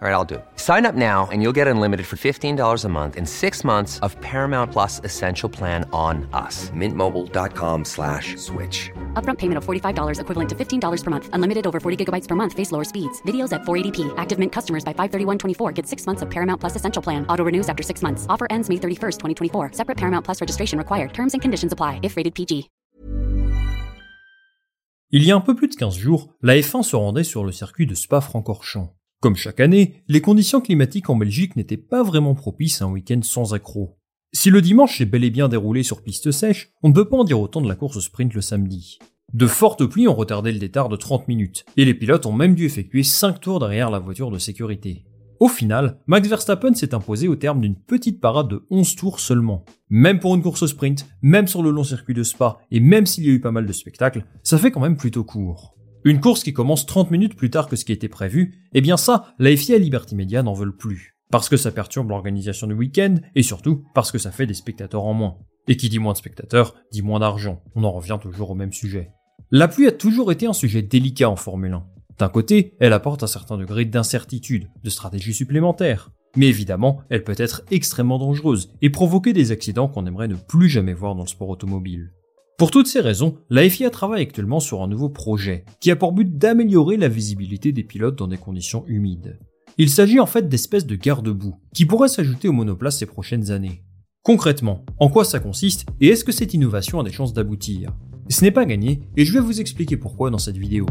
All right, I'll do it. Sign up now and you'll get unlimited for $15 a month in six months of Paramount Plus Essential Plan on us. Mintmobile.com slash switch. Upfront payment of $45 equivalent to $15 per month. Unlimited over 40 gigabytes per month. Face lower speeds. Videos at 480p. Active Mint customers by 531.24 get six months of Paramount Plus Essential Plan. Auto renews after six months. Offer ends May 31st, 2024. Separate Paramount Plus registration required. Terms and conditions apply if rated PG. Il y a un peu plus de 15 jours, la F1 se rendait sur le circuit de Spa-Francorchamps. Comme chaque année, les conditions climatiques en Belgique n'étaient pas vraiment propices à un week-end sans accroc. Si le dimanche s'est bel et bien déroulé sur piste sèche, on ne peut pas en dire autant de la course sprint le samedi. De fortes pluies ont retardé le départ de 30 minutes, et les pilotes ont même dû effectuer 5 tours derrière la voiture de sécurité. Au final, Max Verstappen s'est imposé au terme d'une petite parade de 11 tours seulement. Même pour une course sprint, même sur le long circuit de Spa, et même s'il y a eu pas mal de spectacles, ça fait quand même plutôt court. Une course qui commence 30 minutes plus tard que ce qui était prévu, eh bien ça, la FIA et Liberty Media n'en veulent plus. Parce que ça perturbe l'organisation du week-end, et surtout parce que ça fait des spectateurs en moins. Et qui dit moins de spectateurs, dit moins d'argent. On en revient toujours au même sujet. La pluie a toujours été un sujet délicat en Formule 1. D'un côté, elle apporte un certain degré d'incertitude, de stratégie supplémentaire. Mais évidemment, elle peut être extrêmement dangereuse et provoquer des accidents qu'on aimerait ne plus jamais voir dans le sport automobile. Pour toutes ces raisons, la FIA travaille actuellement sur un nouveau projet qui a pour but d'améliorer la visibilité des pilotes dans des conditions humides. Il s'agit en fait d'espèces de garde-boue qui pourraient s'ajouter aux monoplaces ces prochaines années. Concrètement, en quoi ça consiste et est-ce que cette innovation a des chances d'aboutir? Ce n'est pas gagné et je vais vous expliquer pourquoi dans cette vidéo.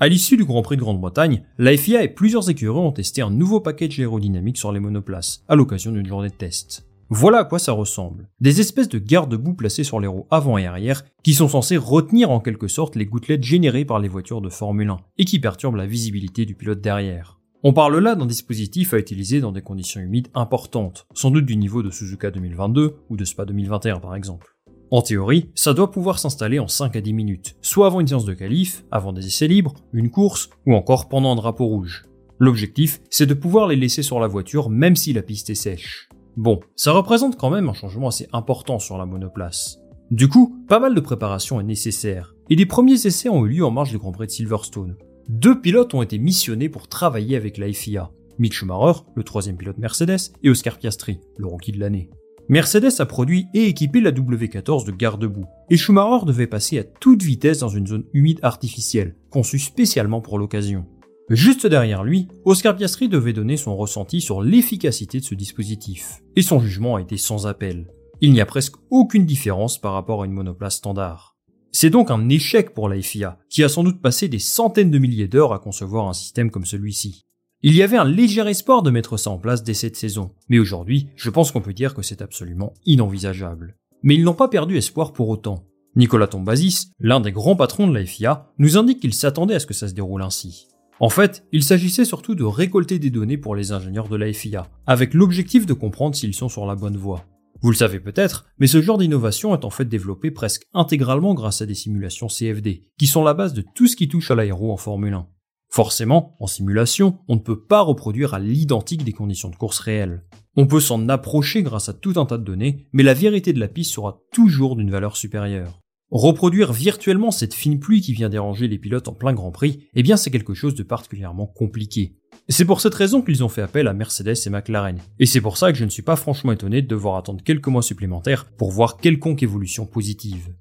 À l'issue du Grand Prix de Grande-Bretagne, la FIA et plusieurs écuries ont testé un nouveau package aérodynamique sur les monoplaces, à l'occasion d'une journée de test. Voilà à quoi ça ressemble. Des espèces de garde-boue placés sur les roues avant et arrière qui sont censés retenir en quelque sorte les gouttelettes générées par les voitures de Formule 1 et qui perturbent la visibilité du pilote derrière. On parle là d'un dispositif à utiliser dans des conditions humides importantes, sans doute du niveau de Suzuka 2022 ou de Spa 2021 par exemple. En théorie, ça doit pouvoir s'installer en 5 à 10 minutes, soit avant une séance de qualif, avant des essais libres, une course, ou encore pendant un drapeau rouge. L'objectif, c'est de pouvoir les laisser sur la voiture même si la piste est sèche. Bon, ça représente quand même un changement assez important sur la monoplace. Du coup, pas mal de préparation est nécessaire, et les premiers essais ont eu lieu en marge du Grand Prix de Silverstone. Deux pilotes ont été missionnés pour travailler avec la FIA. Mick Schumacher, le troisième pilote Mercedes, et Oscar Piastri, le rookie de l'année. Mercedes a produit et équipé la W14 de garde-boue, et Schumacher devait passer à toute vitesse dans une zone humide artificielle, conçue spécialement pour l'occasion. Juste derrière lui, Oscar Piastri devait donner son ressenti sur l'efficacité de ce dispositif, et son jugement a été sans appel. Il n'y a presque aucune différence par rapport à une monoplace standard. C'est donc un échec pour la FIA, qui a sans doute passé des centaines de milliers d'heures à concevoir un système comme celui-ci. Il y avait un léger espoir de mettre ça en place dès cette saison, mais aujourd'hui, je pense qu'on peut dire que c'est absolument inenvisageable. Mais ils n'ont pas perdu espoir pour autant. Nicolas Tombazis, l'un des grands patrons de la FIA, nous indique qu'il s'attendait à ce que ça se déroule ainsi. En fait, il s'agissait surtout de récolter des données pour les ingénieurs de la FIA, avec l'objectif de comprendre s'ils sont sur la bonne voie. Vous le savez peut-être, mais ce genre d'innovation est en fait développé presque intégralement grâce à des simulations CFD, qui sont la base de tout ce qui touche à l'aéro en Formule 1. Forcément, en simulation, on ne peut pas reproduire à l'identique des conditions de course réelles. On peut s'en approcher grâce à tout un tas de données, mais la vérité de la piste sera toujours d'une valeur supérieure. Reproduire virtuellement cette fine pluie qui vient déranger les pilotes en plein Grand Prix, eh bien c'est quelque chose de particulièrement compliqué. C'est pour cette raison qu'ils ont fait appel à Mercedes et McLaren. Et c'est pour ça que je ne suis pas franchement étonné de devoir attendre quelques mois supplémentaires pour voir quelconque évolution positive.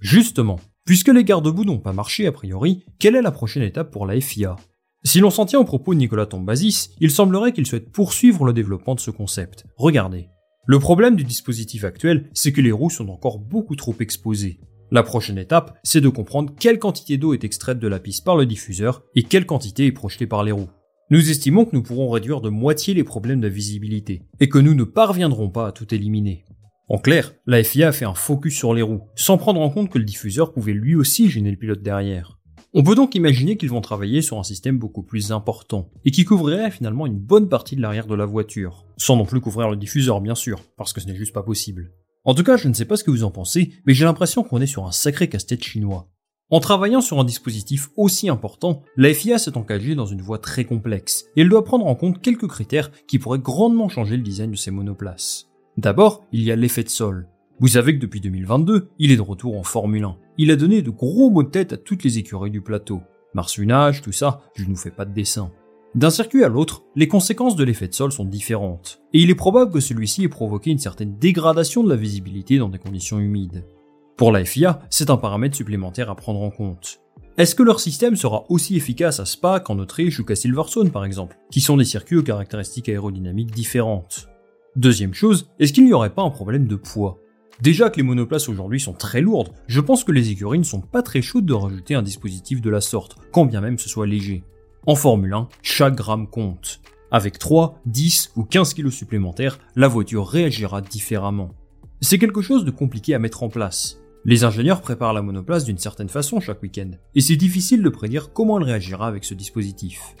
Justement, puisque les garde-boue n'ont pas marché a priori, quelle est la prochaine étape pour la FIA Si l'on s'en tient aux propos de Nicolas Tombazis, il semblerait qu'il souhaite poursuivre le développement de ce concept. Regardez. Le problème du dispositif actuel, c'est que les roues sont encore beaucoup trop exposées. La prochaine étape, c'est de comprendre quelle quantité d'eau est extraite de la piste par le diffuseur et quelle quantité est projetée par les roues. Nous estimons que nous pourrons réduire de moitié les problèmes de visibilité et que nous ne parviendrons pas à tout éliminer. En clair, la FIA a fait un focus sur les roues, sans prendre en compte que le diffuseur pouvait lui aussi gêner le pilote derrière. On peut donc imaginer qu'ils vont travailler sur un système beaucoup plus important, et qui couvrirait finalement une bonne partie de l'arrière de la voiture, sans non plus couvrir le diffuseur bien sûr, parce que ce n'est juste pas possible. En tout cas, je ne sais pas ce que vous en pensez, mais j'ai l'impression qu'on est sur un sacré casse-tête chinois. En travaillant sur un dispositif aussi important, la FIA s'est engagée dans une voie très complexe, et elle doit prendre en compte quelques critères qui pourraient grandement changer le design de ses monoplaces. D'abord, il y a l'effet de sol. Vous savez que depuis 2022, il est de retour en Formule 1. Il a donné de gros mots de tête à toutes les écuries du plateau. Marsunage, tout ça, je ne vous fais pas de dessin. D'un circuit à l'autre, les conséquences de l'effet de sol sont différentes, et il est probable que celui-ci ait provoqué une certaine dégradation de la visibilité dans des conditions humides. Pour la FIA, c'est un paramètre supplémentaire à prendre en compte. Est-ce que leur système sera aussi efficace à Spa qu'en Autriche ou qu'à Silverstone par exemple, qui sont des circuits aux caractéristiques aérodynamiques différentes? Deuxième chose, est-ce qu'il n'y aurait pas un problème de poids? Déjà que les monoplaces aujourd'hui sont très lourdes, je pense que les écuries ne sont pas très chaudes de rajouter un dispositif de la sorte, quand bien même ce soit léger. En Formule 1, chaque gramme compte. Avec 3, 10 ou 15 kg supplémentaires, la voiture réagira différemment. C'est quelque chose de compliqué à mettre en place. Les ingénieurs préparent la monoplace d'une certaine façon chaque week-end, et c'est difficile de prédire comment elle réagira avec ce dispositif.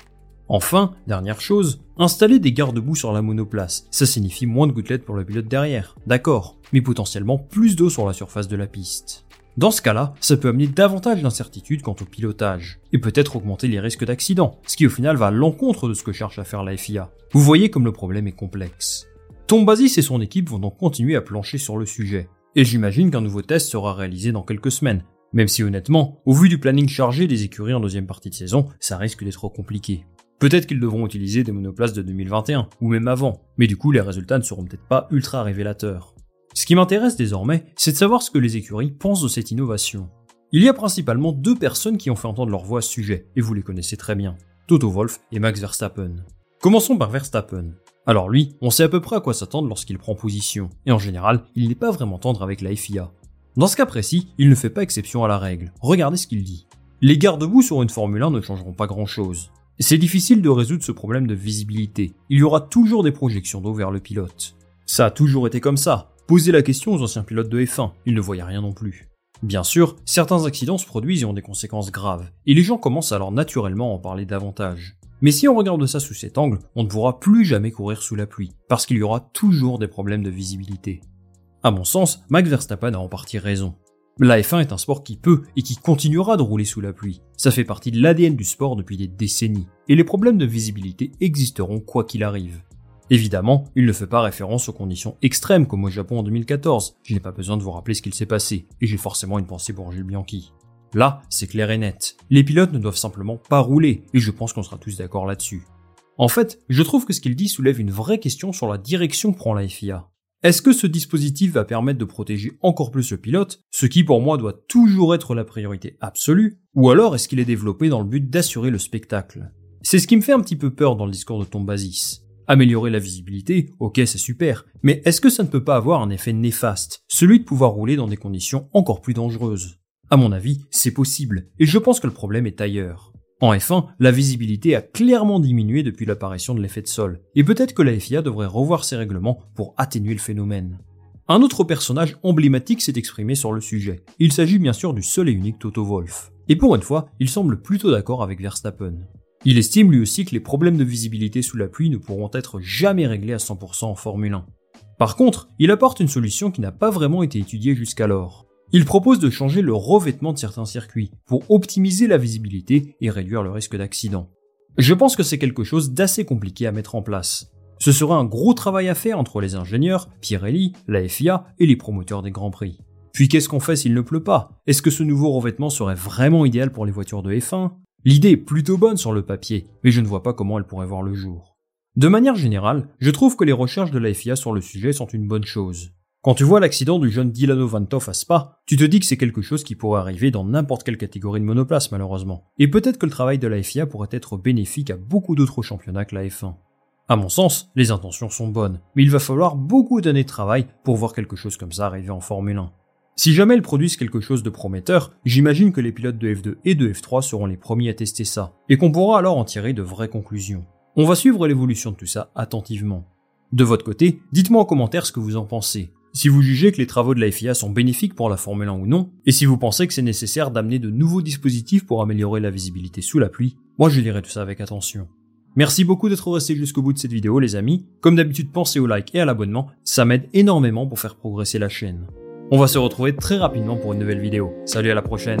Enfin, dernière chose, installer des garde-boue sur la monoplace. Ça signifie moins de gouttelettes pour le pilote derrière, d'accord, mais potentiellement plus d'eau sur la surface de la piste. Dans ce cas-là, ça peut amener davantage d'incertitudes quant au pilotage, et peut-être augmenter les risques d'accident, ce qui au final va à l'encontre de ce que cherche à faire la FIA. Vous voyez comme le problème est complexe. Tom Basis et son équipe vont donc continuer à plancher sur le sujet, et j'imagine qu'un nouveau test sera réalisé dans quelques semaines, même si honnêtement, au vu du planning chargé des écuries en deuxième partie de saison, ça risque d'être compliqué. Peut-être qu'ils devront utiliser des monoplaces de 2021, ou même avant, mais du coup les résultats ne seront peut-être pas ultra révélateurs. Ce qui m'intéresse désormais, c'est de savoir ce que les écuries pensent de cette innovation. Il y a principalement deux personnes qui ont fait entendre leur voix à ce sujet, et vous les connaissez très bien. Toto Wolff et Max Verstappen. Commençons par Verstappen. Alors lui, on sait à peu près à quoi s'attendre lorsqu'il prend position, et en général, il n'est pas vraiment tendre avec la FIA. Dans ce cas précis, il ne fait pas exception à la règle. Regardez ce qu'il dit. Les garde-boue sur une Formule 1 ne changeront pas grand-chose. C'est difficile de résoudre ce problème de visibilité. Il y aura toujours des projections d'eau vers le pilote. Ça a toujours été comme ça. Posez la question aux anciens pilotes de F1, ils ne voyaient rien non plus. Bien sûr, certains accidents se produisent et ont des conséquences graves, et les gens commencent alors naturellement à en parler davantage. Mais si on regarde ça sous cet angle, on ne pourra plus jamais courir sous la pluie, parce qu'il y aura toujours des problèmes de visibilité. À mon sens, Max Verstappen a en partie raison. La F1 est un sport qui peut et qui continuera de rouler sous la pluie. Ça fait partie de l'ADN du sport depuis des décennies, et les problèmes de visibilité existeront quoi qu'il arrive. Évidemment, il ne fait pas référence aux conditions extrêmes comme au Japon en 2014. Je n'ai pas besoin de vous rappeler ce qu'il s'est passé, et j'ai forcément une pensée pour Gilles Bianchi. Là, c'est clair et net. Les pilotes ne doivent simplement pas rouler, et je pense qu'on sera tous d'accord là-dessus. En fait, je trouve que ce qu'il dit soulève une vraie question sur la direction que prend la FIA. Est-ce que ce dispositif va permettre de protéger encore plus le pilote, ce qui pour moi doit toujours être la priorité absolue, ou alors est-ce qu'il est développé dans le but d'assurer le spectacle? C'est ce qui me fait un petit peu peur dans le discours de Tom Basis. Améliorer la visibilité, ok c'est super, mais est-ce que ça ne peut pas avoir un effet néfaste, celui de pouvoir rouler dans des conditions encore plus dangereuses? À mon avis, c'est possible, et je pense que le problème est ailleurs. En F1, la visibilité a clairement diminué depuis l'apparition de l'effet de sol, et peut-être que la FIA devrait revoir ses règlements pour atténuer le phénomène. Un autre personnage emblématique s'est exprimé sur le sujet. Il s'agit bien sûr du seul et unique Toto Wolff. Et pour une fois, il semble plutôt d'accord avec Verstappen. Il estime lui aussi que les problèmes de visibilité sous la pluie ne pourront être jamais réglés à 100% en Formule 1. Par contre, il apporte une solution qui n'a pas vraiment été étudiée jusqu'alors. Il propose de changer le revêtement de certains circuits pour optimiser la visibilité et réduire le risque d'accident. Je pense que c'est quelque chose d'assez compliqué à mettre en place. Ce sera un gros travail à faire entre les ingénieurs, Pirelli, la FIA et les promoteurs des Grands Prix. Puis qu'est-ce qu'on fait s'il ne pleut pas? Est-ce que ce nouveau revêtement serait vraiment idéal pour les voitures de F1 L'idée est plutôt bonne sur le papier, mais je ne vois pas comment elle pourrait voir le jour. De manière générale, je trouve que les recherches de la FIA sur le sujet sont une bonne chose. Quand tu vois l'accident du jeune Dilano Vantov à Spa, tu te dis que c'est quelque chose qui pourrait arriver dans n'importe quelle catégorie de monoplace malheureusement. Et peut-être que le travail de la FIA pourrait être bénéfique à beaucoup d'autres championnats que la F1. À mon sens, les intentions sont bonnes, mais il va falloir beaucoup d'années de travail pour voir quelque chose comme ça arriver en Formule 1. Si jamais elles produisent quelque chose de prometteur, j'imagine que les pilotes de F2 et de F3 seront les premiers à tester ça, et qu'on pourra alors en tirer de vraies conclusions. On va suivre l'évolution de tout ça attentivement. De votre côté, dites-moi en commentaire ce que vous en pensez. Si vous jugez que les travaux de la FIA sont bénéfiques pour la Formule 1 ou non, et si vous pensez que c'est nécessaire d'amener de nouveaux dispositifs pour améliorer la visibilité sous la pluie, moi je lirai tout ça avec attention. Merci beaucoup d'être resté jusqu'au bout de cette vidéo les amis. Comme d'habitude pensez au like et à l'abonnement, ça m'aide énormément pour faire progresser la chaîne. On va se retrouver très rapidement pour une nouvelle vidéo. Salut à la prochaine